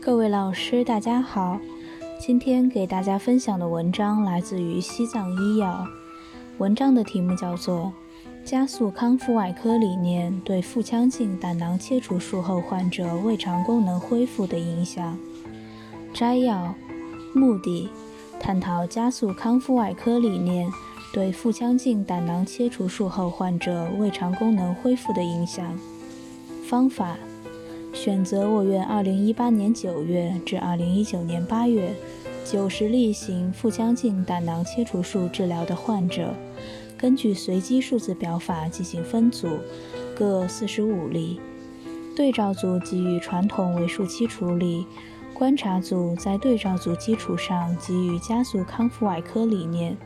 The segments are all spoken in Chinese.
各位老师，大家好。今天给大家分享的文章来自于西藏医药，文章的题目叫做《加速康复外科理念对腹腔镜胆囊切除术后患者胃肠功能恢复的影响》。摘要：目的，探讨加速康复外科理念对腹腔镜胆囊切除术后患者胃肠功能恢复的影响。方法。选择我院2018年9月至2019年8月90例行腹腔镜胆囊切除术治疗的患者，根据随机数字表法进行分组，各45例。对照组给予传统为数期处理，观察组在对照组基础上给予加速康复外科理念，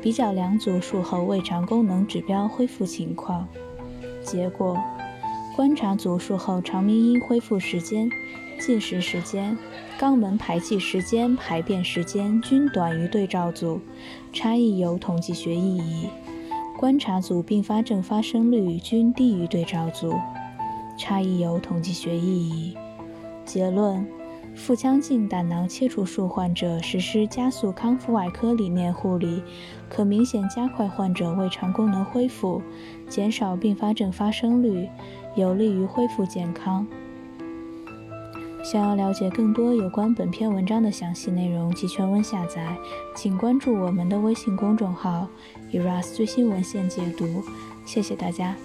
比较两组术后胃肠功能指标恢复情况。结果。观察组术后肠鸣音恢复时间、进食时间、肛门排气时间、排便时间均短于对照组，差异有统计学意义。观察组并发症发生率均低于对照组，差异有统计学意义。结论：腹腔镜胆囊切除术患者实施加速康复外科理念护理，可明显加快患者胃肠功能恢复，减少并发症发生率。有利于恢复健康。想要了解更多有关本篇文章的详细内容及全文下载，请关注我们的微信公众号 “eras 最新文献解读”。谢谢大家。